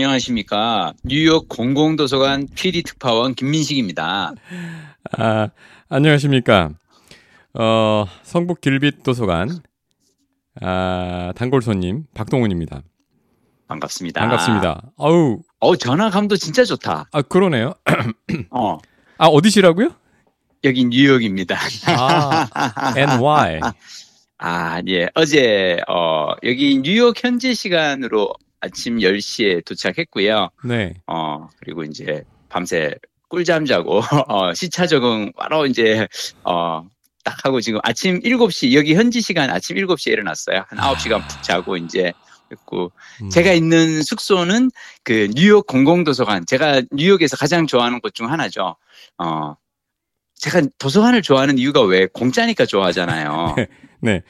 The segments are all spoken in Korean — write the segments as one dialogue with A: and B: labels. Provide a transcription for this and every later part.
A: 안녕하십니까. 뉴욕 공공도서관 PD 특파원 김민식입니다.
B: 아, 안녕하십니까. 어, 성북 길빛 도서관, 아, 단골 손님, 박동훈입니다.
A: 반갑습니다.
B: 반갑습니다. 아우.
A: 어, 전화감도 진짜 좋다.
B: 아, 그러네요.
A: 어.
B: 아, 어디시라고요?
A: 여기 뉴욕입니다.
B: 아, NY.
A: 아, 예. 어제, 어, 여기 뉴욕 현지 시간으로 아침 10시에 도착했고요.
B: 네.
A: 어, 그리고 이제 밤새 꿀잠 자고, 어, 시차 적응 바로 이제, 어, 딱 하고 지금 아침 7시, 여기 현지 시간 아침 7시에 일어났어요. 한 9시간 푹 자고 이제 했고,
B: 음.
A: 제가 있는 숙소는 그 뉴욕 공공도서관, 제가 뉴욕에서 가장 좋아하는 곳 중 하나죠. 어, 제가 도서관을 좋아하는 이유가 왜 공짜니까 좋아하잖아요.
B: 네.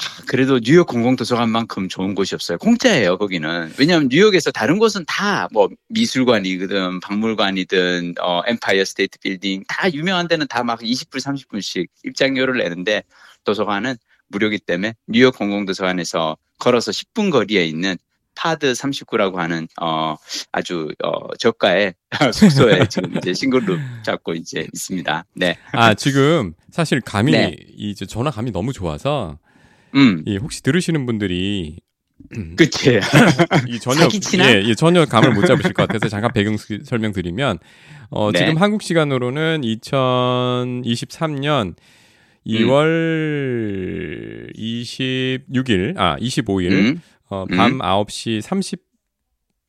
A: 아, 그래도 뉴욕 공공도서관만큼 좋은 곳이 없어요. 공짜예요, 거기는. 왜냐하면 뉴욕에서 다른 곳은 다 뭐 미술관이든 박물관이든 어, 엠파이어 스테이트 빌딩 다 유명한 데는 다 막 20불, 30불씩 입장료를 내는데 도서관은 무료기 때문에 뉴욕 공공도서관에서 걸어서 10분 거리에 있는 Pod 39라고 하는 어 아주 어 저가의 숙소에 지금 이제 싱글룸 잡고 이제 있습니다. 네.
B: 아, 지금 사실 감이,
A: 네.
B: 이제 전화 감이 너무 좋아서,
A: 음.
B: 이 혹시 들으시는 분들이
A: 그치.
B: 이 전혀? 예, 예, 전혀 감을 못 잡으실 것 같아서 잠깐 배경 수- 설명드리면 어,
A: 네.
B: 지금 한국 시간으로는 2023년 2월 26일 아 25일
A: 음.
B: 어,
A: 음.
B: 밤 9시 30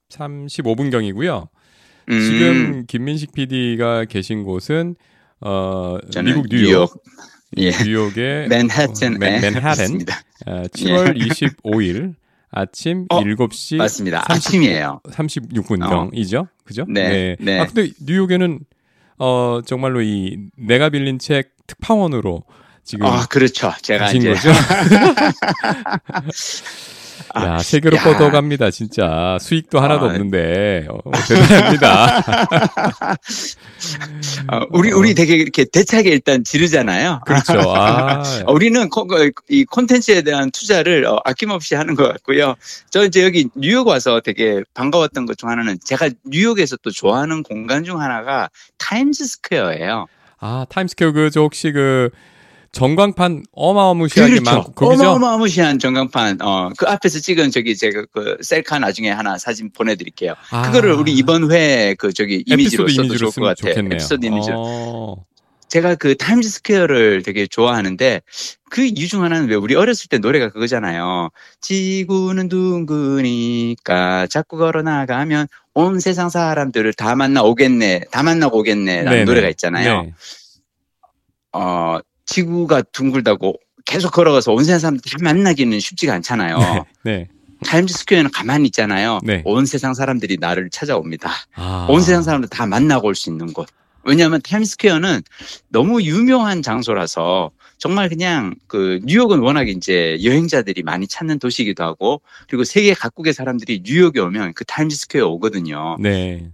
B: 35분 경이고요.
A: 음.
B: 지금 김민식 PD가 계신 곳은 어, 미국 뉴욕,
A: 예.
B: 뉴욕의
A: 맨해튼에
B: 어, 맨, 맨하튼
A: 맞습니다.
B: 어, 7월 25일 아침
A: 어,
B: 7시
A: 맞습니다.
B: 30
A: 아침이에요.
B: 36분경이죠. 그죠?
A: 네, 네.
B: 아 근데 뉴욕에는 어 정말로 이 내가 빌린 책 특파원으로 지금
A: 아, 그렇죠. 제가 이제
B: 거죠? 야, 세계로
A: 야.
B: 뻗어갑니다, 진짜. 수익도 하나도
A: 아.
B: 없는데, 어, 대단합니다.
A: 어, 우리 우리 되게 이렇게 대차게 일단 지르잖아요.
B: 그렇죠. 아,
A: 어, 우리는 코- 그- 이 콘텐츠에 대한 투자를 어, 아낌없이 하는 것 같고요. 저 이제 여기 뉴욕 와서 되게 반가웠던 것 중 하나는 제가 뉴욕에서 또 좋아하는 공간 중 하나가 타임즈 스퀘어예요.
B: 아, 타임스퀘어 그, 저 혹시 그, 전광판 어마어마시하게 많고, 거기죠?
A: 어마어마무시한 전광판. 어, 그 앞에서 찍은 저기 제가 그 셀카 나중에 하나 사진 보내드릴게요.
B: 아,
A: 그거를 우리 이번 회 그 저기 이미지로 써도
B: 이미지로
A: 좋을 것 같아요.
B: 좋겠네요.
A: 에피소드 이미지로.
B: 어,
A: 제가 그 타임즈 스퀘어를 되게 좋아하는데 그 이유 중 하나는 왜 우리 어렸을 때 노래가 그거잖아요. 지구는 둥그니까 자꾸 걸어 나가면 온 세상 사람들을 다 만나 오겠네, 다 만나고 오겠네라는
B: 네네.
A: 노래가 있잖아요.
B: 네.
A: 어, 지구가 둥글다고 계속 걸어가서 온 세상 사람들 다 만나기는 쉽지가 않잖아요.
B: 네.
A: 타임즈 스퀘어는 가만히 있잖아요.
B: 네.
A: 온 세상 사람들이 나를 찾아옵니다.
B: 아.
A: 온 세상 사람들 다 만나고 올 수 있는 곳. 왜냐하면 타임스퀘어는 너무 유명한 장소라서 정말 그냥 그 뉴욕은 워낙 이제 여행자들이 많이 찾는 도시이기도 하고 그리고 세계 각국의 사람들이 뉴욕에 오면 그 타임스퀘어 오거든요.
B: 네.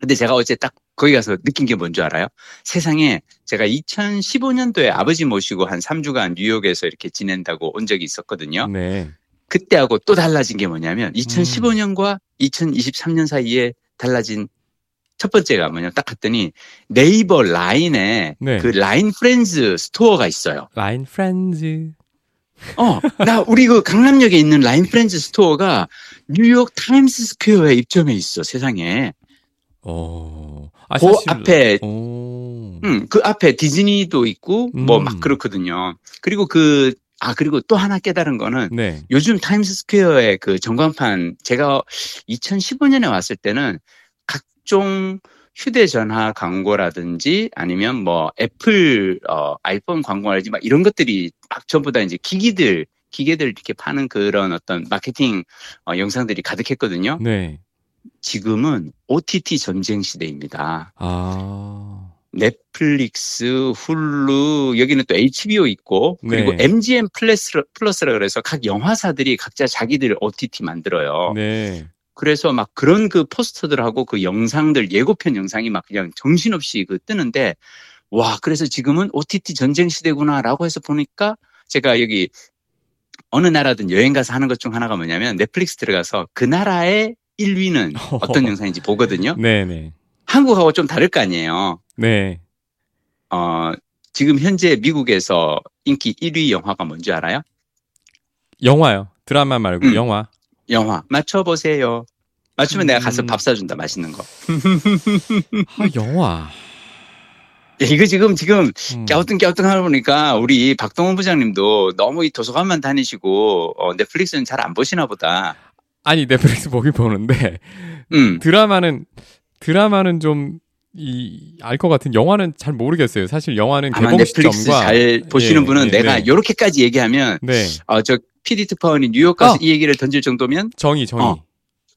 A: 근데 제가 어제 딱 거기 가서 느낀 게 뭔지 알아요? 세상에 제가 2015년도에 아버지 모시고 한 3주간 뉴욕에서 이렇게 지낸다고 온 적이 있었거든요.
B: 네.
A: 그때하고 또 달라진 게 뭐냐면 2015년과 2023년 사이에 달라진 첫 번째가 뭐냐면 딱 갔더니 네이버 라인에
B: 네.
A: 그 라인 프렌즈 스토어가 있어요.
B: 라인 프렌즈.
A: 어, 나 우리 그 강남역에 있는 라인 프렌즈 스토어가 뉴욕 타임스 스퀘어에 입점해 있어 세상에.
B: 어. 아,
A: 그 앞에
B: 오.
A: 음, 그 앞에 디즈니도 있고 뭐
B: 음.
A: 막 그렇거든요. 그리고 그 아 그리고 또 하나 깨달은 거는
B: 네.
A: 요즘 타임스 스퀘어의 그 전광판 제가 2015년에 왔을 때는 각종 휴대전화 광고라든지 아니면 뭐 애플 어 아이폰 광고라든지 막 이런 것들이 막 전부 다 이제 기기들 기계들 이렇게 파는 그런 어떤 마케팅 어, 영상들이 가득했거든요.
B: 네.
A: 지금은 OTT 전쟁 시대입니다.
B: 아.
A: 넷플릭스, 훌루, 여기는 또 HBO 있고, 그리고
B: 네.
A: MGM 플러스, 플러스라 그래서 각 영화사들이 각자 자기들 OTT 만들어요.
B: 네.
A: 그래서 막 그런 그 포스터들하고 그 영상들, 예고편 영상이 막 그냥 정신없이 그 뜨는데, 와, 그래서 지금은 OTT 전쟁 시대구나라고 해서 보니까 제가 여기 어느 나라든 여행 가서 하는 것 중 하나가 뭐냐면 넷플릭스 들어가서 그 나라의 1위는 어떤 영상인지 보거든요.
B: 네네.
A: 한국하고 좀 다를 거 아니에요.
B: 네.
A: 어, 지금 현재 미국에서 인기 1위 영화가 뭔지 알아요?
B: 영화요. 드라마 말고
A: 음.
B: 영화.
A: 영화. 맞춰보세요. 맞추면 내가 가서
B: 음.
A: 밥 사준다. 맛있는 거.
B: 아, 영화.
A: 야, 이거 지금, 지금,
B: 음.
A: 갸우뚱갸우뚱 하다 보니까 우리 박동원 부장님도 너무 이 도서관만 다니시고, 어, 넷플릭스는 잘 안 보시나 보다.
B: 아니 넷플릭스 보긴 보는데
A: 음.
B: 드라마는 드라마는 좀 이알것 같은 영화는 잘 모르겠어요. 사실 영화는
A: 아마
B: 개봉
A: 넷플릭스
B: 시점과
A: 잘 보시는
B: 예,
A: 분은
B: 예,
A: 내가
B: 네.
A: 요렇게까지 얘기하면,
B: 네
A: 어, 저 PD 특파원이 뉴욕 가서
B: 어.
A: 이 얘기를 던질 정도면,
B: 정의 정의.
A: 어.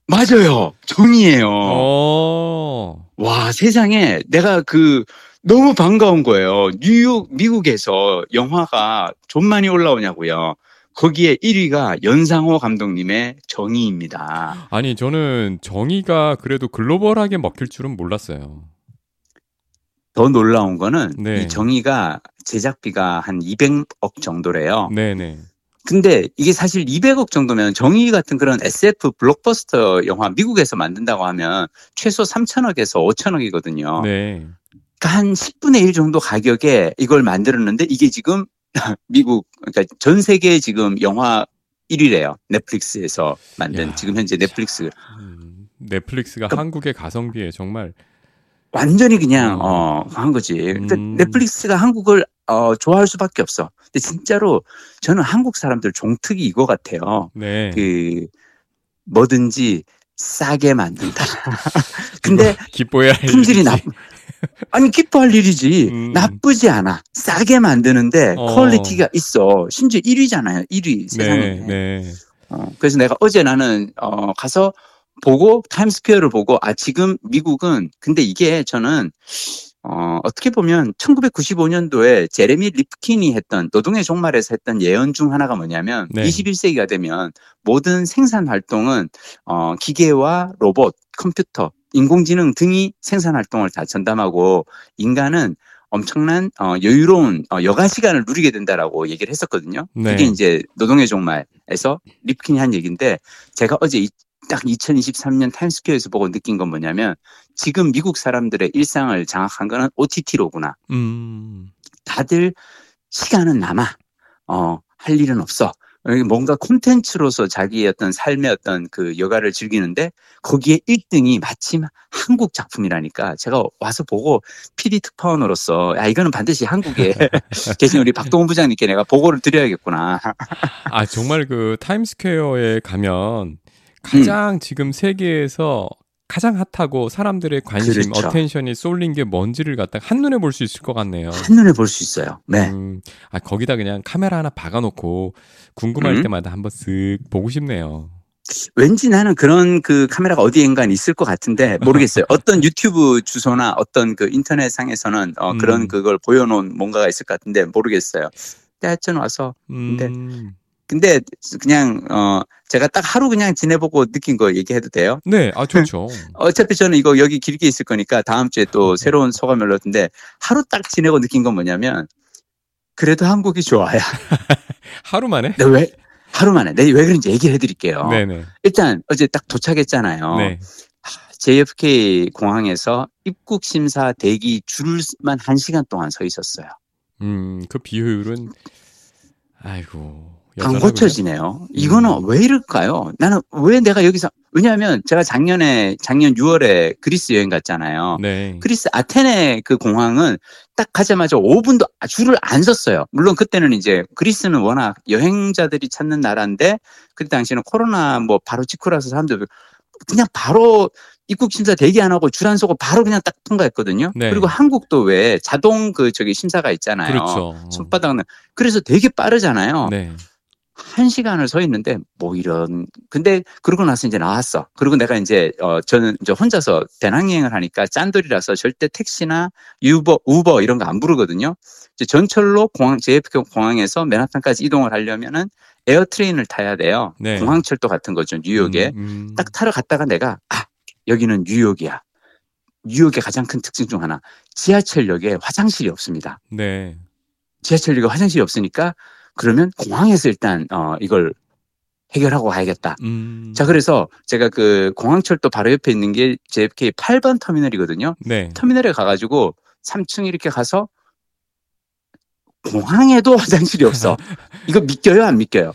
A: 맞아요. 정이에요.
B: 어.
A: 와, 세상에 내가 그 너무 반가운 거예요. 뉴욕, 미국에서 영화가 좀 많이 올라오냐고요. 거기에 1위가 연상호 감독님의 정의입니다.
B: 아니 저는 정의가 그래도 글로벌하게 먹힐 줄은 몰랐어요.
A: 더 놀라운 거는
B: 네.
A: 이 정의가 제작비가 한 200억 정도래요.
B: 네네.
A: 근데 이게 사실 200억 정도면 정의 같은 그런 SF 블록버스터 영화 미국에서 만든다고 하면 최소 3천억에서 5천억이거든요.
B: 네.
A: 그러니까 한 10분의 1 정도 가격에 이걸 만들었는데 이게 지금 미국 그러니까 전 세계 지금 영화 1위래요. 넷플릭스에서 만든
B: 야,
A: 지금 현재 넷플릭스
B: 음, 넷플릭스가
A: 그러니까-
B: 한국의 가성비에 정말
A: 완전히 그냥
B: 음.
A: 어한 거지. 그러니까
B: 음.
A: 넷플릭스가 한국을 어 좋아할 수밖에 없어. 근데 진짜로 저는 한국 사람들 종특이 이거 같아요.
B: 네.
A: 그 뭐든지 싸게 만든다. 근데
B: 기뻐해야 할
A: 품질이
B: 일이지.
A: 나 아니 기뻐할 일이지
B: 음.
A: 나쁘지 않아 싸게 만드는데
B: 어.
A: quality가 있어 심지어 1위잖아요 1위 세상에
B: 네, 네.
A: 어, 그래서 내가 어제 나는 어, 가서 보고 타임스퀘어를 보고 아 지금 미국은 근데 이게 저는 어, 어떻게 보면 1995년도에 제레미 립킨이 했던 노동의 종말에서 했던 예언 중 하나가 뭐냐면
B: 네.
A: 21세기가 되면 모든 생산 활동은 어, 기계와 로봇, 컴퓨터, 인공지능 등이 생산 활동을 다 전담하고 인간은 엄청난 어, 여유로운 어, 여가 시간을 누리게 된다라고 얘기를 했었거든요.
B: 네.
A: 그게 이제 노동의 종말에서 립킨이 한 얘기인데 제가 어제 이- 딱 2023년 타임스퀘어에서 보고 느낀 건 뭐냐면 지금 미국 사람들의 일상을 장악한 거는 OTT로구나.
B: 음.
A: 다들 시간은 남아. 어, 할 일은 없어. 뭔가 콘텐츠로서 자기의 어떤 삶의 어떤 그 여가를 즐기는데 거기에 1등이 마침 한국 작품이라니까 제가 와서 보고 PD 특파원으로서 야 이거는 반드시 한국에 계신 우리 박동원 부장님께 내가 보고를 드려야겠구나.
B: 아 정말 그 타임스퀘어에 가면 가장 지금 세계에서 가장 핫하고 사람들의 관심,
A: 그렇죠.
B: attention이 쏠린 게 뭔지를 갖다가 한눈에 볼 수 있을 것 같네요.
A: 한눈에 볼 수 있어요. 네.
B: 음, 아, 거기다 그냥 카메라 하나 박아놓고 궁금할
A: 음.
B: 때마다 한번 쓱 보고 싶네요.
A: 왠지 나는 그런 그 카메라가 어디엔가 있을 것 같은데 모르겠어요. 어떤 유튜브 주소나 어떤 그 인터넷 상에서는 어, 그런
B: 음.
A: 그걸 보여놓은 뭔가가 있을 것 같은데 모르겠어요. 하여튼 와서 근데
B: 음,
A: 근데 그냥 어 제가 딱 하루 그냥 지내보고 느낀 거 얘기해도 돼요?
B: 네, 아 좋죠.
A: 어차피 저는 이거 여기 길게 있을 거니까 다음 주에 또 새로운 소감을 얻는데 하루 딱 지내고 느낀 건 뭐냐면 그래도 한국이 좋아요.
B: 하루 만에?
A: 근데 왜 하루 만에 내왜 그런지 얘기를 해드릴게요.
B: 네네.
A: 일단 어제 딱 도착했잖아요.
B: 네.
A: JFK 공항에서 입국 심사 대기 줄만 한 시간 동안 서 있었어요.
B: 음, 그 비효율은 아이고.
A: 안. 고쳐지네요. 이거는
B: 음.
A: 왜 이럴까요? 나는 왜 내가 여기서 왜냐하면 제가 작년에 작년 6월에 그리스 여행 갔잖아요.
B: 네.
A: 그리스 아테네 그 공항은 딱 가자마자 5분도 줄을 안 섰어요. 물론 그때는 이제 그리스는 워낙 여행자들이 찾는 나라인데 그때 당시에는 코로나 뭐 바로 직후라서 사람들 그냥 바로 입국 심사 대기 안 하고 줄 안 서고 바로 그냥 딱 통과했거든요.
B: 네.
A: 그리고 한국도 왜 자동 그 저기 심사가 있잖아요.
B: 그렇죠.
A: 손바닥은 그래서 되게 빠르잖아요.
B: 네.
A: 한 시간을 서 있는데 뭐 이런 근데 그러고 나서 이제 나왔어. 그리고 내가 이제 어 저는 이제 혼자서 배낭여행을 하니까 짠돌이라서 절대 택시나 유버 우버 이런 거 안 부르거든요. 이제 전철로 공항 JFK 공항에서 맨하탄까지 이동을 하려면은 에어트레인을 타야 돼요.
B: 네.
A: 공항철도 같은 거죠 뉴욕에.
B: 음, 음.
A: 딱 타러 갔다가 내가 아 여기는 뉴욕이야. 뉴욕의 가장 큰 특징 중 하나 지하철역에 화장실이 없습니다.
B: 네.
A: 지하철역에 화장실이 없으니까 그러면 공항에서 일단 어 이걸 해결하고 가야겠다.
B: 음.
A: 자, 그래서 제가 그 공항철도 바로 옆에 있는 게 JFK 8번 터미널이거든요.
B: 네.
A: 터미널에 가가지고 3층 이렇게 가서 공항에도 화장실이 없어. 이거 믿겨요? 안 믿겨요?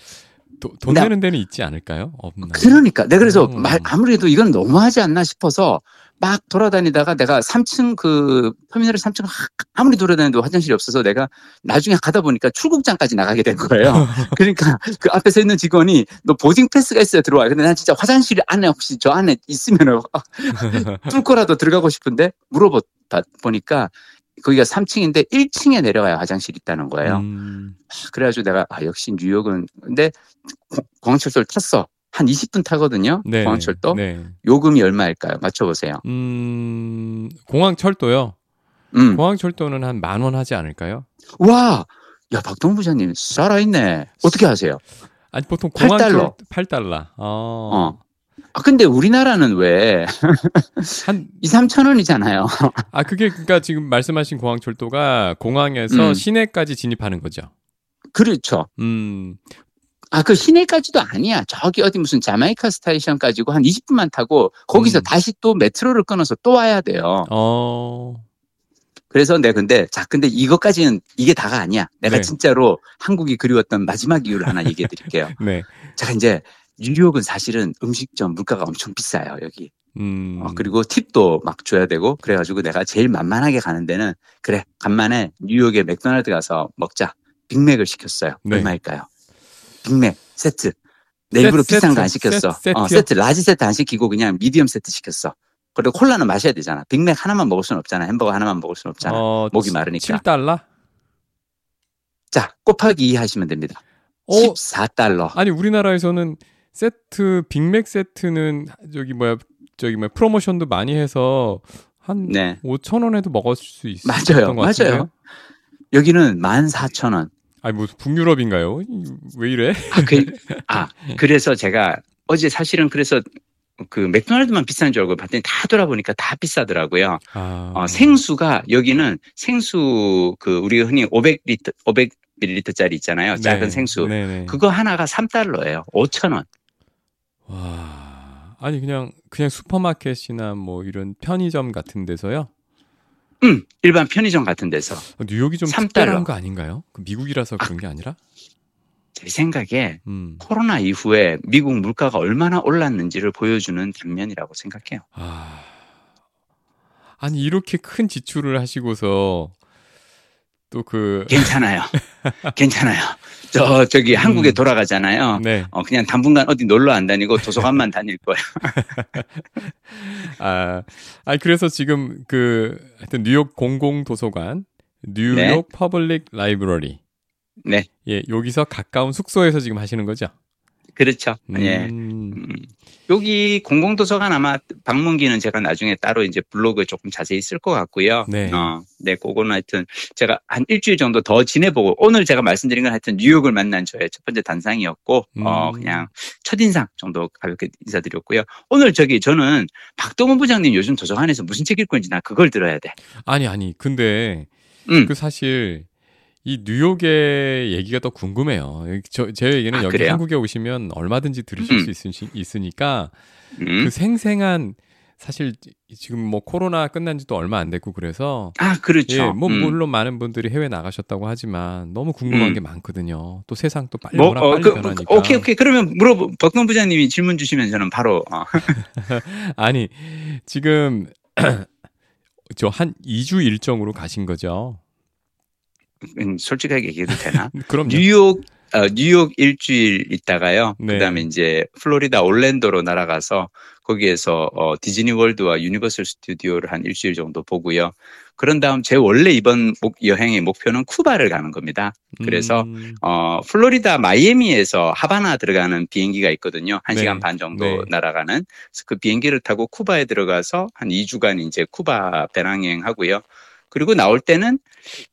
B: 도, 돈
A: 나-
B: 내는 데는 있지 않을까요? 없나?
A: 그러니까 내가 그래서
B: 음.
A: 말- 아무래도 이건 너무하지 않나 싶어서 막 돌아다니다가 내가 3층 그 터미널 3층 아무리 돌아다녀도 화장실이 없어서 내가 나중에 가다 보니까 출국장까지 나가게 된 거예요. 그러니까 그 앞에 서 있는 직원이 너 보딩 패스가 있어야 들어와. 근데 난 진짜 화장실 안에 혹시 저 안에 있으면 뚫고라도 들어가고 싶은데 물어보다 보니까 거기가 3층인데 1층에 내려가야 화장실이 있다는 거예요.
B: 음.
A: 그래가지고 내가 아 역시 뉴욕은 근데 공- 공항철도를 탔어. 한 20분 타거든요.
B: 네.
A: 공항철도.
B: 네.
A: 요금이 얼마일까요? 맞춰보세요.
B: 음, 공항철도요.
A: 음.
B: 공항철도는 한 만 원 하지 않을까요?
A: 와, 야 박동 부장님 살아있네. 어떻게 하세요?
B: 아니 보통
A: 팔
B: 공항철
A: 달러.
B: 8달러. 어.
A: 어. 아 근데 우리나라는 왜
B: 한
A: 2, 3천 원이잖아요.
B: 아, 그게 그러니까 지금 말씀하신 공항철도가 공항에서
A: 음.
B: 시내까지 진입하는 거죠.
A: 그렇죠.
B: 음.
A: 아 그 시내까지도 아니야. 저기 어디 무슨 자메이카 스테이션 가지고 한 20분만 타고 거기서
B: 음.
A: 다시 또 메트로를 끊어서 또 와야 돼요.
B: 어.
A: 그래서 내가 근데 자 근데 이것까지는 이게 다가 아니야. 내가
B: 네.
A: 진짜로 한국이 그리웠던 마지막 이유를 하나 얘기해 드릴게요.
B: 네.
A: 자 이제 뉴욕은 사실은 음식점 물가가 엄청 비싸요 여기.
B: 음.
A: 어, 그리고 팁도 막 줘야 되고 그래가지고 내가 제일 만만하게 가는 데는 그래 간만에 뉴욕에 맥도날드 가서 먹자 빅맥을 시켰어요.
B: 네.
A: 얼마일까요? 빅맥 세트. 내 일부러
B: 세트,
A: 비싼 거 안 시켰어.
B: 세트,
A: 어?
B: 세트 large
A: 세트 안 시키고 그냥 medium 세트 시켰어. 그리고 콜라는 마셔야 되잖아. 빅맥 하나만 먹을 수는 없잖아. 햄버거 하나만 먹을 수는 없잖아.
B: 어,
A: 목이 마르니까.
B: 7달러?
A: 자 곱하기 2 하시면 됩니다.
B: 어,
A: 14달러.
B: 아니 우리나라에서는 세트 빅맥 세트는 저기 뭐야 저기 뭐야 프로모션도 많이 해서 한
A: 네
B: 5천 원에도 먹을 수 있,
A: 맞아요.
B: 있었던 것 같은데요?
A: 맞아요. 여기는 14,000원.
B: 아니 뭐 북유럽인가요? 이- 왜 이래?
A: 아, 그, 아, 그래서 제가 어제 사실은 그래서 그 맥도날드만 비싼 줄 알고 봤더니 다 돌아보니까 다 비싸더라고요.
B: 아,
A: 어, 생수가 여기는 생수 그 우리가 흔히 500리터 500ml짜리 있잖아요. 작은
B: 네,
A: 생수.
B: 네네.
A: 그거 하나가 3달러예요. 5,000원.
B: 와, 아니 그냥 그냥 슈퍼마켓이나 뭐 이런 편의점 같은 데서요.
A: 음, 일반 편의점 같은 데서.
B: 어, 뉴욕이
A: 좀3
B: 특별한. 거 아닌가요? 그 미국이라서 그런 게 아니라?
A: 제 생각에
B: 음.
A: 코로나 이후에 미국 물가가 얼마나 올랐는지를 보여주는 단면이라고 생각해요.
B: 아, 아니 이렇게 큰 지출을 하시고서 또 그
A: 괜찮아요. 괜찮아요. 저, 저기 한국에
B: 음.
A: 돌아가잖아요.
B: 네.
A: 어, 그냥 당분간 어디 놀러 안 다니고 도서관만 다닐 거예요.
B: 아, 아니 그래서 지금 그 하여튼 뉴욕 공공 도서관, 뉴욕
A: 네.
B: public library.
A: 네.
B: 예, 여기서 가까운 숙소에서 지금 하시는 거죠?
A: 그렇죠. 예.
B: 음,
A: 음. 여기 공공도서관 아마 방문기는 제가 나중에 따로 이제 블로그에 조금 자세히 쓸 것 같고요.
B: 네.
A: 어, 네, 그거는 하여튼 제가 한 일주일 정도 더 지내보고 오늘 제가 말씀드린 건 하여튼 뉴욕을 만난 저의 첫 번째 단상이었고, 어,
B: 음.
A: 그냥 첫인상 정도 가볍게 인사드렸고요. 오늘 저기 저는 박동원 부장님 요즘 도서관에서 무슨 책 읽고 있는지 나 그걸 들어야 돼.
B: 아니 아니 근데
A: 음.
B: 그 사실 이 뉴욕의 얘기가 더 궁금해요. 저, 제 얘기는
A: 아,
B: 여기
A: 그래요?
B: 한국에 오시면 얼마든지 들으실
A: 음.
B: 수 있으시, 있으니까
A: 음.
B: 그 생생한 사실 지금 뭐 코로나 끝난 지도 얼마 안 됐고 그래서
A: 아, 그렇죠.
B: 예, 뭐
A: 음.
B: 물론 많은 분들이 해외 나가셨다고 하지만 너무 궁금한
A: 음.
B: 게 많거든요. 또 세상 또 빨리
A: 뭐, 어,
B: 빨리
A: 그,
B: 변하니까.
A: 오케이, 오케이. 그러면 물어보, 박동 부장님이 질문 주시면 저는 바로, 어,
B: 아니 지금 저 한 2주 일정으로 가신 거죠?
A: 음, 솔직하게 얘기해도 되나?
B: 그럼
A: 뉴욕 어, 뉴욕 일주일 있다가요.
B: 네.
A: 그다음에 이제 플로리다 올랜도로 날아가서 거기에서 어, 디즈니 월드와 유니버설 스튜디오를 한 일주일 정도 보고요. 그런 다음 제 원래 이번 목, 여행의 목표는 쿠바를 가는 겁니다. 그래서
B: 음,
A: 어, 플로리다 마이애미에서 하바나 들어가는 비행기가 있거든요. 한
B: 네.
A: 시간 반 정도
B: 네.
A: 날아가는. 그 비행기를 타고 쿠바에 들어가서 한 2주간 이제 쿠바 배낭여행 하고요. 그리고 나올 때는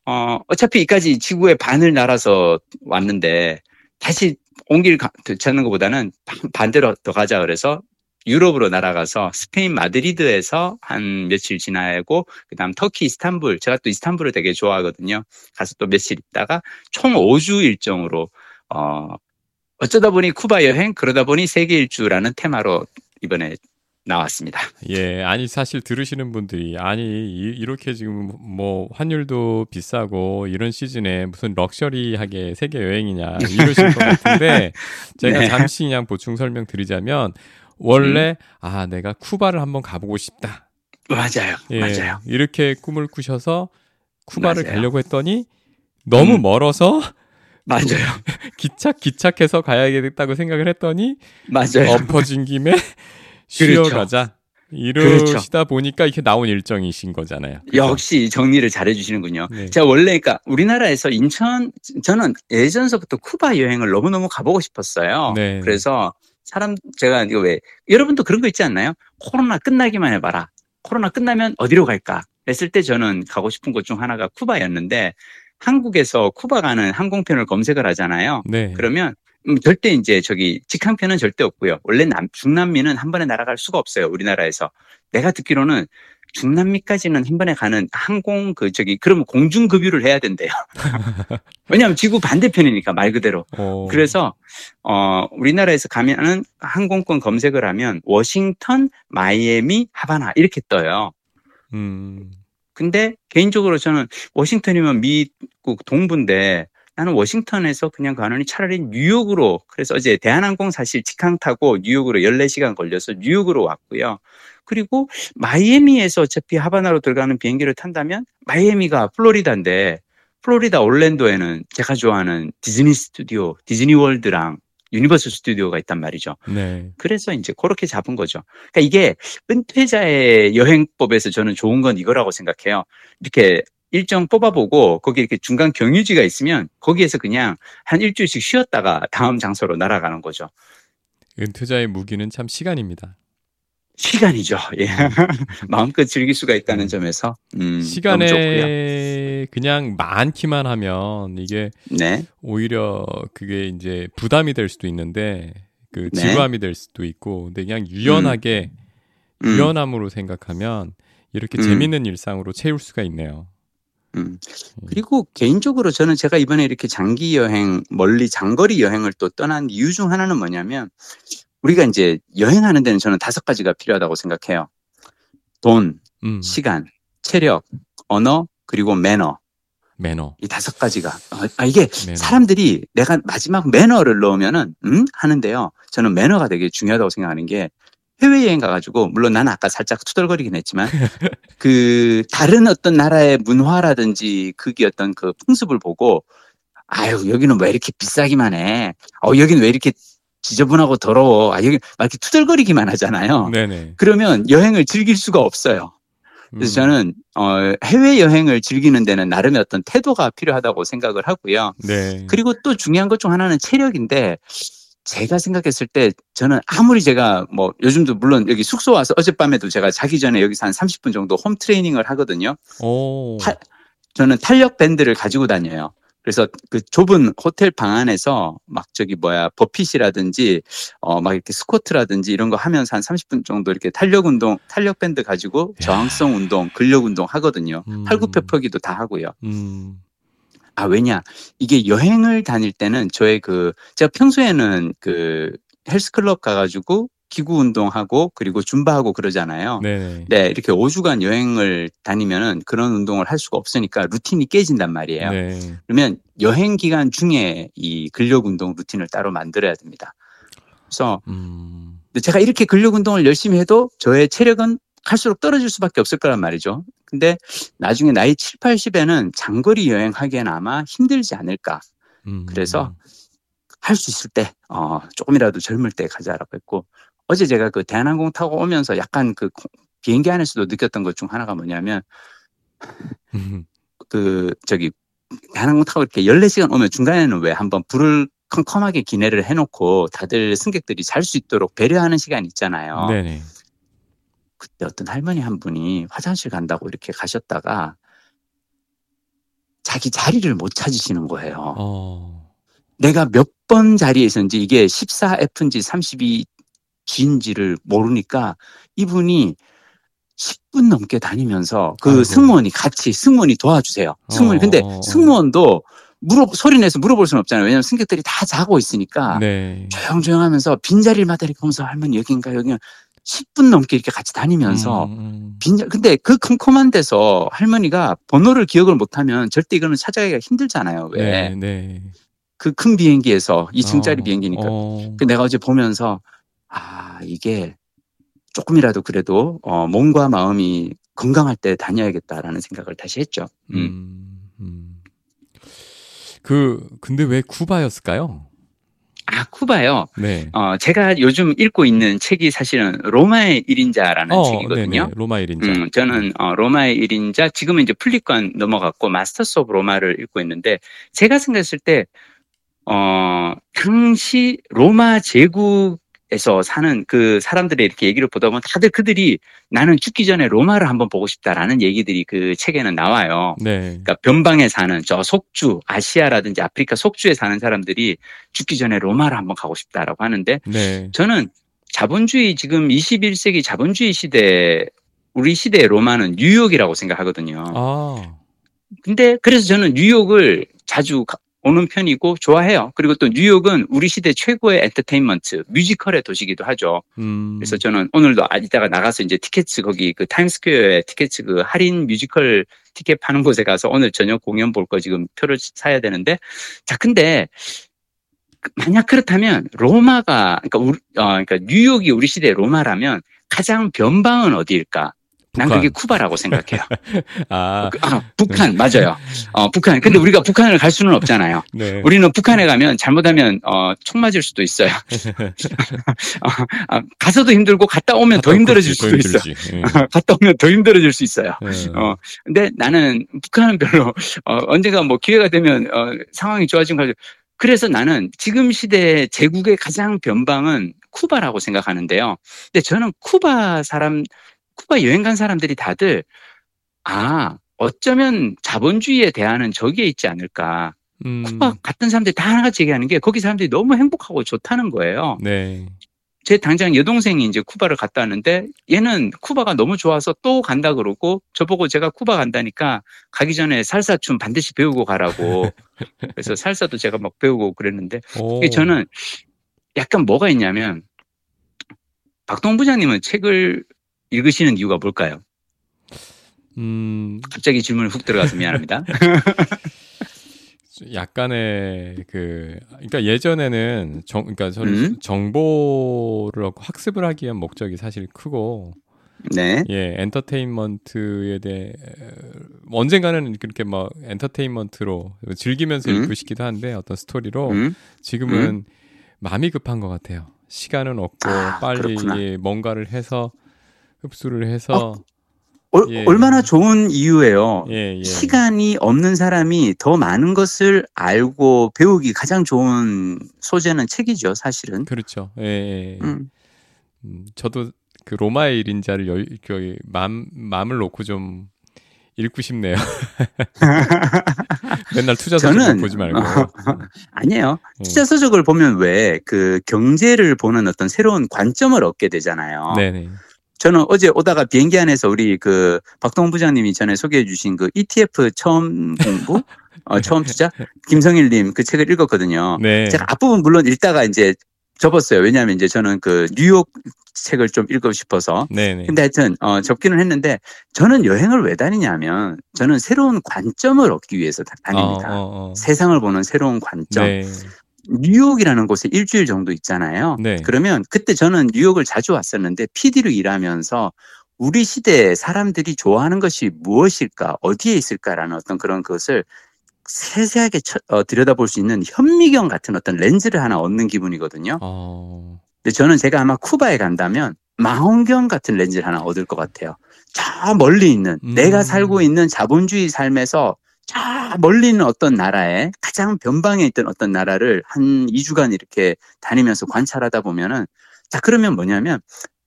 A: 어, 어차피 이까지 지구의 반을 날아서 왔는데 다시 온길 되짚는 것보다는 반- 반대로 더 가자 그래서 유럽으로 날아가서 스페인 마드리드에서 한 며칠 지나고 그다음 터키 이스탄불 제가 또 이스탄불을 되게 좋아하거든요. 가서 또 며칠 있다가 총 5주 일정으로 어 어쩌다 보니 쿠바 여행 그러다 보니 세계 일주라는 테마로 이번에 나왔습니다.
B: 예, 아니 사실 들으시는 분들이 아니 이, 렇게 지금 뭐 환율도 비싸고 이런 시즌에 무슨 럭셔리하게 세계 여행이냐 이러실 것 같은데 제가 네. 잠시 그냥 보충 설명 드리자면 원래 음. 아 내가 쿠바를 한번 가보고 싶다.
A: 맞아요,
B: 예,
A: 맞아요.
B: 이렇게 꿈을 꾸셔서 쿠바를 맞아요. 가려고 했더니 너무 음. 멀어서
A: 맞아요.
B: 기착 기착해서 가야겠다고 생각을 했더니
A: 맞아요.
B: 엎어진 김에 쉬어 그렇죠. 가자. 이러시다 그렇죠. 보니까 이렇게 나온 일정이신 거잖아요.
A: 그렇죠? 역시 정리를 잘 해주시는군요. 네. 제가 원래 그러니까 우리나라에서 인천 저는 예전서부터 쿠바 여행을 너무 너무 가보고 싶었어요. 네. 그래서 사람 제가 이거 왜 여러분도 그런 거 있지 않나요? 코로나 끝나기만 해봐라. 코로나 끝나면 어디로 갈까? 했을 때 저는 가고 싶은 곳 중 하나가 쿠바였는데 한국에서 쿠바 가는 항공편을 검색을 하잖아요. 네. 그러면 음, 절대 이제 저기 직항편은 절대 없고요. 원래 남, 중남미는 한 번에 날아갈 수가 없어요. 우리나라에서. 내가 듣기로는 중남미까지는 한 번에 가는 항공 그 저기 그러면 공중 급유를 해야 된대요. 왜냐하면 지구 반대편이니까 말 그대로. 오. 그래서 어 우리나라에서 가면은 항공권 검색을 하면 워싱턴, 마이애미, 하바나 이렇게 떠요. 음. 근데 개인적으로 저는 워싱턴이면 미국 동부인데 나는 워싱턴에서 그냥 가느니 차라리 뉴욕으로 그래서 어제 대한항공 사실 직항 타고 뉴욕으로 14시간 걸려서 뉴욕으로 왔고요. 그리고 마이애미에서 어차피 하바나로 들어가는 비행기를 탄다면 마이애미가 플로리다인데 플로리다 올랜도에는 제가 좋아하는 디즈니 스튜디오, 디즈니 월드랑 유니버설 스튜디오가 있단 말이죠. 네. 그래서 이제 그렇게 잡은 거죠. 그러니까 이게 은퇴자의 여행법에서 저는 좋은 건 이거라고 생각해요. 이렇게 일정 뽑아보고 거기 이렇게 중간 경유지가 있으면 거기에서 그냥 한 일주일씩 쉬었다가 다음 장소로 날아가는 거죠.
B: 은퇴자의 무기는 참 시간입니다.
A: 시간이죠. 예. 마음껏 즐길 수가 있다는 점에서 음,
B: 시간에 그냥 많기만 하면 이게 네. 오히려 그게 이제 부담이 될 수도 있는데 그 네. 지루함이 될 수도 있고 근데 그냥 유연하게 음. 음. 유연함으로 생각하면 이렇게 음. 재밌는 일상으로 채울 수가 있네요.
A: 음. 그리고 개인적으로 저는 제가 이번에 이렇게 장기 여행, 멀리 장거리 여행을 또 떠난 이유 중 하나는 뭐냐면 우리가 이제 여행하는 데는 저는 다섯 가지가 필요하다고 생각해요. 돈, 음. 시간, 체력, 언어, 그리고 매너.
B: 매너.
A: 이 다섯 가지가. 어, 아, 이게 매너. 사람들이 내가 마지막 매너를 넣으면은, 음? 하는데요. 저는 매너가 되게 중요하다고 생각하는 게 해외여행 가가지고, 물론 나는 아까 살짝 투덜거리긴 했지만, 그, 다른 어떤 나라의 문화라든지 그게 어떤 그 풍습을 보고, 아유, 여기는 왜 이렇게 비싸기만 해? 어, 여기는 왜 이렇게 지저분하고 더러워. 아, 여기 막 이렇게 투덜거리기만 하잖아요. 네네. 그러면 여행을 즐길 수가 없어요. 그래서 음. 저는 어, 해외 여행을 즐기는 데는 나름의 어떤 태도가 필요하다고 생각을 하고요. 네. 그리고 또 중요한 것 중 하나는 체력인데 제가 생각했을 때 저는 아무리 제가 뭐 요즘도 물론 여기 숙소 와서 어젯밤에도 제가 자기 전에 여기서 한 30분 정도 홈 트레이닝을 하거든요. 오. 타, 저는 탄력 밴드를 가지고 다녀요. 그래서 그 좁은 호텔 방 안에서 막 저기 뭐야 burpee라든지 어 막 이렇게 스쿼트라든지 이런 거 하면서 한 30분 정도 이렇게 탄력 운동, 탄력 밴드 가지고 저항성 운동, 근력 운동 하거든요. 음. 팔굽혀펴기도 다 하고요. 음. 아 왜냐 이게 여행을 다닐 때는 저의 그 제가 평소에는 그 헬스클럽 가가지고 기구 운동하고 그리고 줌바하고 그러잖아요. 네. 네, 이렇게 5주간 여행을 다니면은 그런 운동을 할 수가 없으니까 루틴이 깨진단 말이에요. 네. 그러면 여행 기간 중에 이 근력 운동 루틴을 따로 만들어야 됩니다. 그래서 음... 제가 이렇게 근력 운동을 열심히 해도 저의 체력은 갈수록 떨어질 수밖에 없을 거란 말이죠. 근데 나중에 나이 7, 80에는 장거리 여행하기에는 아마 힘들지 않을까. 음... 그래서 할 수 있을 때, 어, 조금이라도 젊을 때 가자라고 했고, 어제 제가 그 대한항공 타고 오면서 약간 그 비행기 안에서도 느꼈던 것 중 하나가 뭐냐면 그 저기 대한항공 타고 이렇게 14시간 오면 중간에는 왜 한번 불을 컴컴하게 기내를 해놓고 다들 승객들이 잘 수 있도록 배려하는 시간 있잖아요. 네네. 그때 어떤 할머니 한 분이 화장실 간다고 이렇게 가셨다가 자기 자리를 못 찾으시는 거예요. 어... 내가 몇 번 자리에 있었는지 이게 14F인지 32 G인지를 모르니까 이분이 10분 넘게 다니면서 그 아이고. 승무원이 같이 승무원이 도와주세요. 승무원 어. 근데 승무원도 물어 소리 내서 물어볼 수는 없잖아요. 왜냐하면 승객들이 다 자고 있으니까
B: 네.
A: 조용조용하면서 빈 자리마다 이렇게 보면서 할머니 여긴가 여기가 10분 넘게 이렇게 같이 다니면서
B: 음, 음.
A: 빈자 근데 그 컴컴한 데서 할머니가 번호를 기억을 못하면 절대 이거는 찾아가기가 힘들잖아요. 왜?
B: 네, 네.
A: 그큰 비행기에서 2층짜리
B: 어,
A: 비행기니까.
B: 어.
A: 그 내가 어제 보면서 아 이게 조금이라도 그래도 어, 몸과 마음이 건강할 때 다녀야겠다라는 생각을 다시 했죠. 음.
B: 음, 음. 그 근데 왜 쿠바였을까요?
A: 아 쿠바요.
B: 네.
A: 어 제가 요즘 읽고 있는 책이 사실은 로마의 1인자라는 책이거든요.
B: 네네. 로마 1인자.
A: 음, 저는 어, 로마의 1인자 지금은 이제 풀잎관 넘어갔고 마스터스 오브 로마를 읽고 있는데 제가 생각했을 때 어, 당시 로마 제국 에서 사는 그 사람들의 이렇게 얘기를 보다 보면 다들 그들이 나는 죽기 전에 로마를 한번 보고 싶다라는 얘기들이 그 책에는 나와요.
B: 네.
A: 그러니까 변방에 사는 저 속주, 아시아라든지 아프리카 속주에 사는 사람들이 죽기 전에 로마를 한번 가고 싶다라고 하는데
B: 네.
A: 저는 자본주의 지금 21세기 자본주의 시대 우리 시대의 로마는 뉴욕이라고 생각하거든요.
B: 아.
A: 근데 그래서 저는 뉴욕을 자주 가- 오는 편이고 좋아해요. 그리고 또 뉴욕은 우리 시대 최고의 엔터테인먼트, 뮤지컬의 도시기도 하죠.
B: 음.
A: 그래서 저는 오늘도 아, 이따가 나가서 이제 TKTS 거기 그 타임스퀘어에 TKTS 그 할인 뮤지컬 티켓 파는 곳에 가서 오늘 저녁 공연 볼 거 지금 표를 사야 되는데 자 근데 그 만약 그렇다면 로마가 그러니까 우리, 어 그러니까 뉴욕이 우리 시대의 로마라면 가장 변방은 어디일까? 난
B: 북한.
A: 그게 쿠바라고 생각해요.
B: 아.
A: 그- 아, 북한 맞아요. 어 북한. 근데 우리가 북한을 갈 수는 없잖아요.
B: 네.
A: 우리는 북한에 가면 잘못하면 어, 총 맞을 수도 있어요. 어, 아, 가서도 힘들고 갔다 오면 더 힘들어질 수도 있어요.
B: 있어.
A: 갔다 오면 더 힘들어질 수 있어요.
B: 네.
A: 어, 근데 나는 북한은 별로 어, 언제가 뭐 기회가 되면 어, 상황이 좋아지면 가지고 그래서 나는 지금 시대의 제국의 가장 변방은 쿠바라고 생각하는데요. 근데 저는 쿠바 사람, 쿠바 여행 간 사람들이 다들 아 어쩌면 자본주의에 대하는 저기에 있지 않을까.
B: 음.
A: 쿠바 같은 사람들이 다 하나같이 얘기하는 게 거기 사람들이 너무 행복하고 좋다는 거예요.
B: 네.
A: 제 당장 여동생이 이제 쿠바를 갔다 왔는데 얘는 쿠바가 너무 좋아서 또 간다 그러고 저보고 제가 쿠바 간다니까 가기 전에 살사 춤 반드시 배우고 가라고 그래서 살사도 제가 막 배우고 그랬는데 저는 약간 뭐가 있냐면 박동 부장님은 책을 읽으시는 이유가 뭘까요?
B: 음,
A: 갑자기 질문이 훅 들어가서 미안합니다.
B: 약간의 그 그러니까 예전에는 정 그러니까 저는
A: 음?
B: 정보를 얻고 학습을 하기 위한 목적이 사실 크고
A: 네.
B: 예 엔터테인먼트에 대해 언젠가는 그렇게 막 엔터테인먼트로 즐기면서
A: 음?
B: 읽고 싶기도 한데 어떤 스토리로
A: 음?
B: 지금은 마음이 급한 것 같아요. 시간은 없고
A: 아,
B: 빨리
A: 그렇구나.
B: 예, 뭔가를 해서 흡수를 해서
A: 얼-
B: 예.
A: 얼마나 좋은 이유예요.
B: 예, 예.
A: 시간이 없는 사람이 더 많은 것을 알고 배우기 가장 좋은 소재는 책이죠, 사실은.
B: 그렇죠. 예, 예.
A: 음.
B: 음, 저도 그 로마의 1인자를 여, 그 마음, 마음을 놓고 좀 읽고 싶네요. 맨날 투자 서적
A: 저는-
B: 보지 말고.
A: 아니에요.
B: 음.
A: 투자 서적을 보면 왜 그 경제를 보는 어떤 새로운 관점을 얻게 되잖아요.
B: 네네.
A: 저는 어제 오다가 비행기 안에서 우리 그 박동 부장님이 전에 소개해 주신 그 ETF 처음 공부, 어, 처음 투자 김성일님 그 책을 읽었거든요.
B: 네.
A: 제가 앞부분 물론 읽다가 이제 접었어요. 왜냐하면 이제 저는 그 뉴욕 책을 좀 읽고 싶어서.
B: 네네.
A: 근데 하여튼 어, 접기는 했는데 저는 여행을 왜 다니냐면 저는 새로운 관점을 얻기 위해서 다- 다닙니다.
B: 어, 어, 어.
A: 세상을 보는 새로운 관점.
B: 네.
A: 뉴욕이라는 곳에 일주일 정도 있잖아요.
B: 네.
A: 그러면 그때 저는 뉴욕을 자주 왔었는데 PD로 일하면서 우리 시대에 사람들이 좋아하는 것이 무엇일까, 어디에 있을까라는 어떤 그런 것을 세세하게 쳐- 어, 들여다볼 수 있는 현미경 같은 어떤 렌즈를 하나 얻는 기분이거든요.
B: 어,
A: 근데 저는 제가 아마 쿠바에 간다면 망원경 같은 렌즈를 하나 얻을 것 같아요. 저 멀리 있는
B: 음.
A: 내가 살고 있는 자본주의 삶에서 저 멀리 있는 어떤 나라에 가장 변방에 있던 어떤 나라를 한 2주간 이렇게 다니면서 관찰하다 보면은 자 그러면 뭐냐면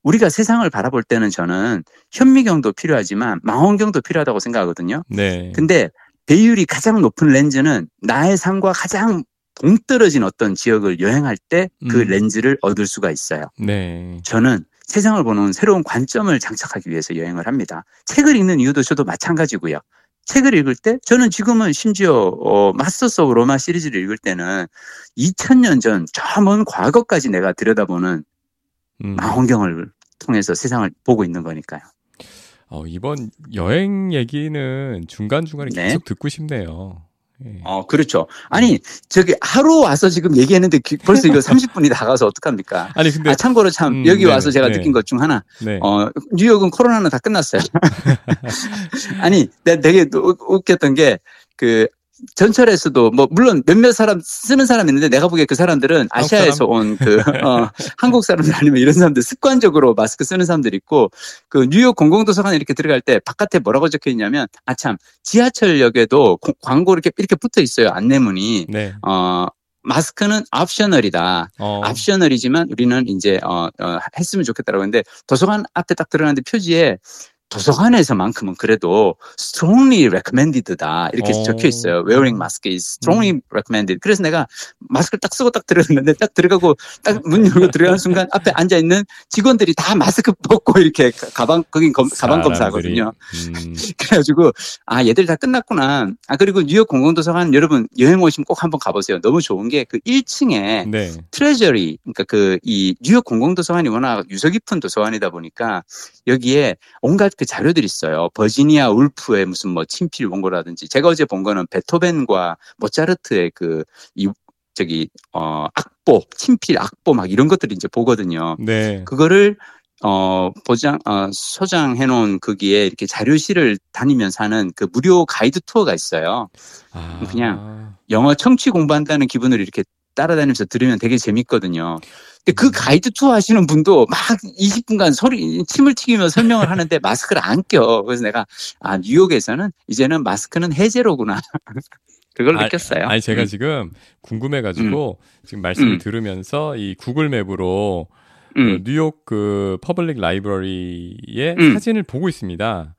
A: 우리가 세상을 바라볼 때는 저는 현미경도 필요하지만 망원경도 필요하다고 생각하거든요.
B: 네.
A: 근데 배율이 가장 높은 렌즈는 나의 삶과 가장 동떨어진 어떤 지역을 여행할 때그
B: 음.
A: 렌즈를 얻을 수가 있어요.
B: 네.
A: 저는 세상을 보는 새로운 관점을 장착하기 위해서 여행을 합니다. 책을 읽는 이유도 저도 마찬가지고요. 책을 읽을 때 저는 지금은 심지어 어, 마스터스 오브 로마 시리즈를 읽을 때는 2000년 전 저 먼 과거까지 내가 들여다보는
B: 음.
A: 망원경을 통해서 세상을 보고 있는 거니까요.
B: 어, 이번 여행 얘기는 중간중간에
A: 네.
B: 계속 듣고 싶네요. 예.
A: 어, 그렇죠. 아니, 저기 하루 와서 지금 얘기했는데 기- 벌써 이거 30분이 다 가서 어떡합니까?
B: 아니 근데
A: 아, 참고로 참,
B: 음,
A: 여기
B: 네네,
A: 와서 제가
B: 네.
A: 느낀 것 중 하나,
B: 네.
A: 어, 뉴욕은 코로나는 다 끝났어요. 아니, 내가 되게 웃겼던 게, 그, 전철에서도 뭐 물론 몇몇 사람 쓰는 사람 있는데 내가 보기에 그 사람들은 아시아에서 온 그 어, 한국 사람들 아니면 이런 사람들 습관적으로 마스크 쓰는 사람들 있고 그 뉴욕 공공도서관에 이렇게 들어갈 때 바깥에 뭐라고 적혀 있냐면 아 참 지하철역에도 고- 광고 이렇게 이렇게 붙어 있어요 안내문이
B: 네.
A: 어 마스크는 옵셔널이다.
B: 어.
A: 옵셔널이지만 우리는 이제 어, 어, 했으면 좋겠다라고 했는데 도서관 앞에 딱 들어가는데 표지에 도서관에서만큼은 그래도 strongly recommended다 이렇게
B: 어.
A: 적혀 있어요. wearing mask is strongly recommended. 그래서 내가 마스크를 딱 쓰고 딱 들어갔는데 딱 들어가고 딱 문 열고 들어가는 순간 앞에 앉아 있는 직원들이 다 마스크 벗고 이렇게 가- 가방 거긴 검- 가방. 검사하거든요.
B: 음.
A: 그래가지고 아 얘들 다 끝났구나. 아 그리고 뉴욕 공공도서관 여러분 여행 오시면 꼭 한번 가보세요. 너무 좋은 게 그 1층에
B: 네.
A: 트레저리 그러니까 그 이 뉴욕 공공도서관이 워낙 유서 깊은 도서관이다 보니까 여기에 온갖 그 자료들이 있어요. 버지니아 울프의 무슨 뭐 친필 원고라든지 제가 어제 본 거는 베토벤과 모차르트의 그 이 저기 어 악보 친필 악보 막 이런 것들이 이제 보거든요.
B: 네.
A: 그거를 어 보장 어 소장해 놓은 거기에 이렇게 자료실을 다니면서 하는 그 무료 가이드 투어가 있어요.
B: 아.
A: 그냥 영어 청취 공부한다는 기분으로 이렇게 따라다니면서 들으면 되게 재밌거든요. 그 가이드 투어 하시는 분도 막 20분간 소리, 침을 튀기며 설명을 하는데 마스크를 안 껴. 그래서 내가, 아, 뉴욕에서는 이제는 마스크는 해제로구나. 그걸
B: 아,
A: 느꼈어요.
B: 아니 제가
A: 음.
B: 지금 궁금해가지고 지금 말씀을
A: 음.
B: 들으면서 이 구글 맵으로
A: 음.
B: 그 뉴욕 그 Public Library의
A: 음.
B: 사진을 보고 있습니다.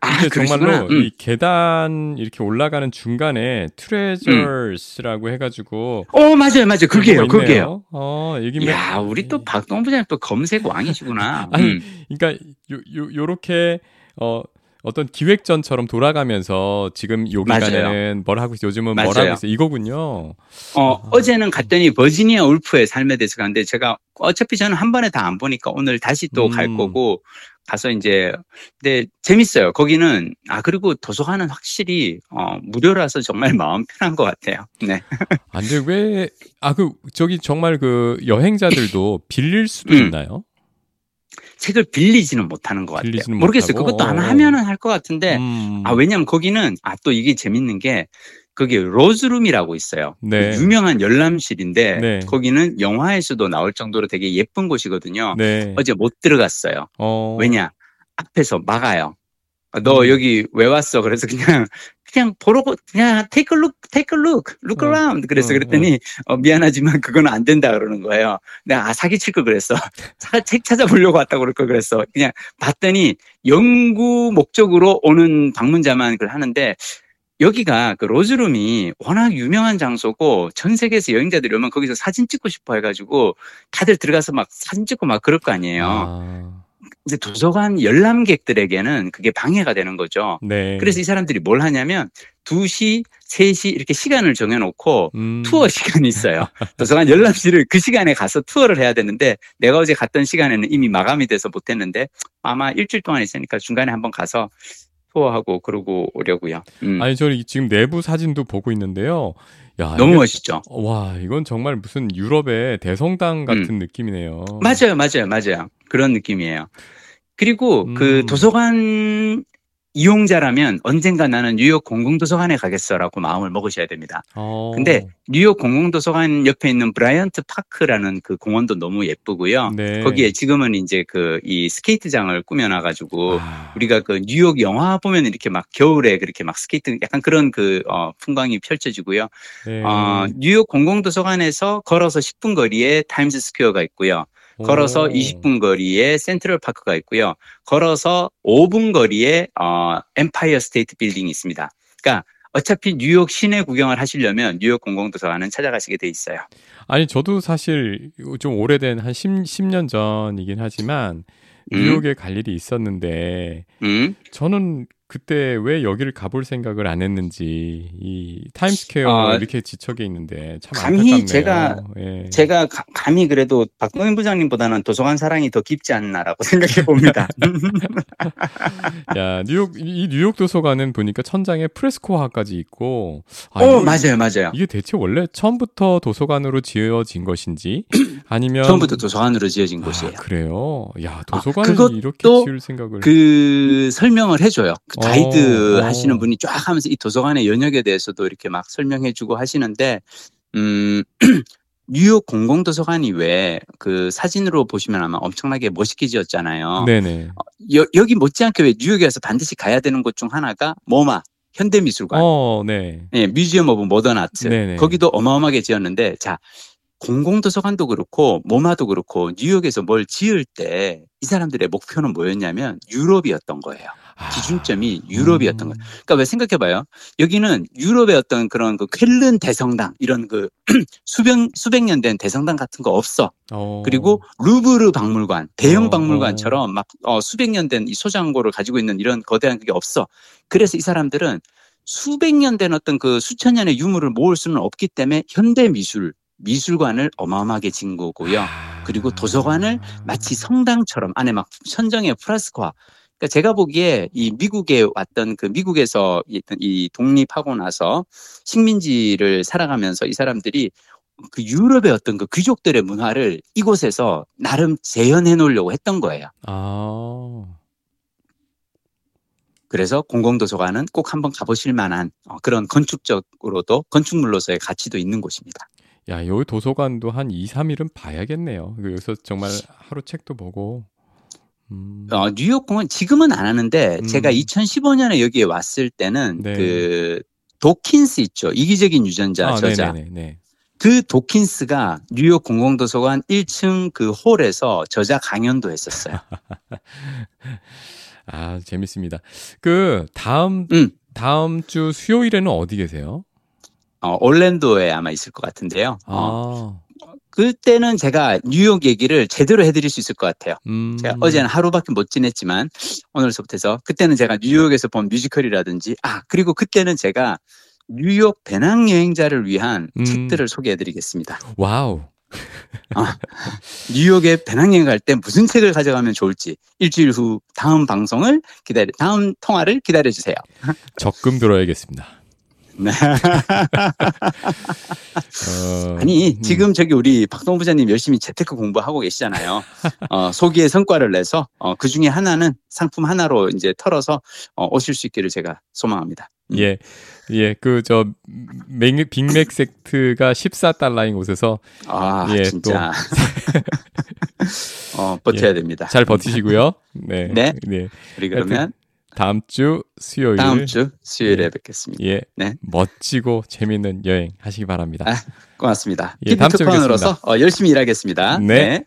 A: 아,
B: 근데. 정말로
A: 음.
B: 이 계단 이렇게 올라가는 중간에 Treasures라고 해가지고
A: 어, 맞아요, 맞아요. 그게요, 그게요.
B: 어, 여기 몇-
A: 이야, 우리 또 박동 부장님 또 검색 왕이시구나.
B: 아니,
A: 음.
B: 그러니까 요, 요 요렇게 어 어떤 기획전처럼 돌아가면서 지금 여기
A: 맞아요.
B: 가면은 뭘 하고 있어 요즘은 뭘
A: 맞아요.
B: 하고 있어 이거군요.
A: 어, 어제는 갔더니 버지니아 울프의 삶에 대해서 갔는데 제가 어차피 저는 한 번에 다 안 보니까 오늘 다시 또갈
B: 음.
A: 거고 가서 이제 근데 재밌어요. 거기는 아 그리고 도서관은 확실히 어 무료라서 정말 마음 편한 것 같아요. 네.
B: 안 돼, 왜, 아, 그, 저기 정말 그 여행자들도 빌릴 수도
A: 음.
B: 있나요?
A: 책을 빌리지는 못하는 것 같아요.
B: 빌리지는
A: 모르겠어요.
B: 못하고?
A: 그것도 아마
B: 어.
A: 하면은 할 것 같은데
B: 음.
A: 아 왜냐면 거기는 아 또 이게 재밌는 게 거기 로즈룸이라고 있어요.
B: 네.
A: 그 유명한 열람실인데
B: 네.
A: 거기는 영화에서도 나올 정도로 되게 예쁜 곳이거든요.
B: 네.
A: 어제 못 들어갔어요.
B: 어.
A: 왜냐? 앞에서 막아요. 아, 너
B: 음.
A: 여기 왜 왔어? 그래서 그냥 그냥 보러 고- 그냥 take a look, take a look, look
B: 어.
A: around. 그래서
B: 어,
A: 그랬더니 어, 미안하지만 그거는 안 된다 그러는 거예요. 내가 아 사기칠 걸 그랬어. 차- 책 찾아보려고 왔다고 그럴 걸 그랬어. 그냥 봤더니 연구 목적으로 오는 방문자만 그걸 하는데 여기가 그 로즈룸이 워낙 유명한 장소고 전 세계에서 여행자들이 오면 거기서 사진 찍고 싶어 해가지고 다들 들어가서 막 사진 찍고 막 그럴 거 아니에요.
B: 아,
A: 이제 도서관 열람객들에게는 그게 방해가 되는 거죠.
B: 네.
A: 그래서 이 사람들이 뭘 하냐면 2시, 3시 이렇게 시간을 정해놓고
B: 음.
A: 투어 시간이 있어요. 도서관 열람실을 그 시간에 가서 투어를 해야 되는데 내가 어제 갔던 시간에는 이미 마감이 돼서 못했는데 아마 일주일 동안 있으니까 중간에 한번 가서 투어하고 그러고 오려고요. 음.
B: 아니, 저 지금 내부 사진도 보고 있는데요. 야,
A: 너무
B: 이게-
A: 멋있죠.
B: 와, 이건 정말 무슨 유럽의 대성당 같은 느낌이네요.
A: 음. 맞아요, 맞아요, 맞아요. 그런 느낌이에요. 그리고 그
B: 음.
A: 도서관 이용자라면 언젠가 나는 뉴욕 공공도서관에 가겠어라고 마음을 먹으셔야 됩니다.
B: 어.
A: 근데 뉴욕 공공도서관 옆에 있는 브라이언트 파크라는 그 공원도 너무 예쁘고요.
B: 네.
A: 거기에 지금은 이제 그 이 스케이트장을 꾸며놔가지고
B: 아,
A: 우리가 그 뉴욕 영화 보면 이렇게 막 겨울에 그렇게 막 스케이트 약간 그런 그 어, 풍광이 펼쳐지고요.
B: 네.
A: 어, 뉴욕 공공도서관에서 걸어서 10분 거리에 타임스 스퀘어가 있고요. 걸어서
B: 오.
A: 20분 거리에 센트럴 파크가 있고요. 걸어서 5분 거리에 어, 엠파이어 스테이트 빌딩이 있습니다. 그러니까 어차피 뉴욕 시내 구경을 하시려면 뉴욕 공공도서관은 찾아가시게 돼 있어요.
B: 아니, 저도 사실 좀 오래된 한 10, 10년 전이긴 하지만
A: 음.
B: 뉴욕에 갈 일이 있었는데
A: 음,
B: 저는 그때 왜 여기를 가볼 생각을 안 했는지 이 타임스퀘어
A: 아,
B: 이렇게 지척에 있는데 참
A: 감히
B: 안타깝네요.
A: 제가-
B: 예.
A: 제가 가- 감히 그래도 박동현 부장님보다는 도서관 사랑이 더 깊지 않나라고 생각해 봅니다.
B: 야 뉴욕 이 뉴욕 도서관은 보니까 천장에 프레스코화까지 있고 아,
A: 어,
B: 이거-
A: 맞아요, 맞아요.
B: 이게 대체 원래 처음부터 도서관으로 지어진 것인지 아니면
A: 처음부터 도서관으로 지어진
B: 아,
A: 곳이에요.
B: 그래요. 야
A: 아,
B: 도서관을
A: 그것도
B: 이렇게 지을 생각을
A: 그 설명을 해줘요. 그 가이드
B: 어.
A: 하시는 분이 쫙 하면서 이 도서관의 연혁에 대해서도 이렇게 막 설명해주고 하시는데, 음, 뉴욕 공공도서관이 왜 그 사진으로 보시면 아마 엄청나게 멋있게 지었잖아요.
B: 네네.
A: 여, 여기 못지않게 왜 뉴욕에서 반드시 가야 되는 곳 중 하나가 모마 현대미술관,
B: 어, 네.
A: 예, Museum of Modern Art.
B: 네네.
A: 거기도 어마어마하게 지었는데, 자, 공공도서관도 그렇고, 모마도 그렇고, 뉴욕에서 뭘 지을 때 이 사람들의 목표는 뭐였냐면 유럽이었던 거예요.
B: 아,
A: 기준점이 유럽이었던
B: 음,
A: 거예요. 그러니까 왜 생각해봐요. 여기는 유럽의 어떤 그런 그 쾰른 대성당, 이런 그 수백, 수백 년 된 대성당 같은 거 없어.
B: 어.
A: 그리고 루브르 박물관, 대형
B: 어,
A: 박물관처럼 막 어, 수백 년 된 이 소장고를 가지고 있는 이런 거대한 그게 없어. 그래서 이 사람들은 수백 년 된 어떤 그 수천 년의 유물을 모을 수는 없기 때문에 현대 미술, 미술관을 어마어마하게 진 거고요.
B: 아.
A: 그리고 도서관을 마치 성당처럼 안에 막 천정에 프라스코화. 그러니까 제가 보기에 이 미국에 왔던 그 미국에서 이- 이 독립하고 나서 식민지를 살아가면서 이 사람들이 그 유럽의 어떤 그 귀족들의 문화를 이곳에서 나름 재현해 놓으려고 했던 거예요.
B: 아.
A: 그래서 공공도서관은 꼭 한번 가보실 만한 어, 그런 건축적으로도 건축물로서의 가치도 있는 곳입니다.
B: 야, 여기 도서관도 한 2, 3일은 봐야겠네요. 여기서 정말 하루 책도 보고. 음.
A: 어, 뉴욕 공원 지금은 안 하는데
B: 음.
A: 제가 2015년에 여기에 왔을 때는
B: 네.
A: 그 도킨스 있죠. 이기적인 유전자
B: 아,
A: 저자.
B: 네네네. 네.
A: 그 도킨스가 뉴욕 공공도서관 1층 그 홀에서 저자 강연도 했었어요.
B: 아, 재밌습니다. 그 다음
A: 음.
B: 다음 주 수요일에는 어디 계세요?
A: 어, 올랜도에 아마 있을 것 같은데요. 어,
B: 아.
A: 그때는 제가 뉴욕 얘기를 제대로 해드릴 수 있을 것 같아요.
B: 음.
A: 제가 어제는 하루밖에 못 지냈지만 오늘서부터 해서 그때는 제가 뉴욕에서 본 뮤지컬이라든지 아 그리고 그때는 제가 뉴욕 배낭 여행자를 위한
B: 음.
A: 책들을 소개해드리겠습니다.
B: 와우.
A: 뉴욕에 배낭여행 갈 때 무슨 책을 가져가면 좋을지 일주일 후 다음 방송을 기다려 다음 통화를 기다려 주세요.
B: 적금 들어야겠습니다.
A: 네.
B: 어,
A: 아니
B: 음.
A: 지금 저기 우리 박동 부장님 열심히 재테크 공부하고 계시잖아요. 어, 소기의 성과를 내서 어, 그 중에 하나는 상품 하나로 이제 털어서 어, 오실 수 있기를 제가 소망합니다. 음.
B: 예. 예, 그, 저, 빅맥 세트가 14달러인 곳에서
A: 아
B: 예,
A: 진짜 어, 버텨야 됩니다.
B: 잘 버티시고요. 네.
A: 네.
B: 네.
A: 우리 그러면
B: 다음 주 수요일.
A: 다음 주 수요일에
B: 예.
A: 뵙겠습니다.
B: 예.
A: 네.
B: 멋지고 재밌는 여행 하시기 바랍니다.
A: 아, 고맙습니다.
B: 예, 다음 주에
A: 기프트콘으로서 어, 열심히 일하겠습니다.
B: 네.
A: 네.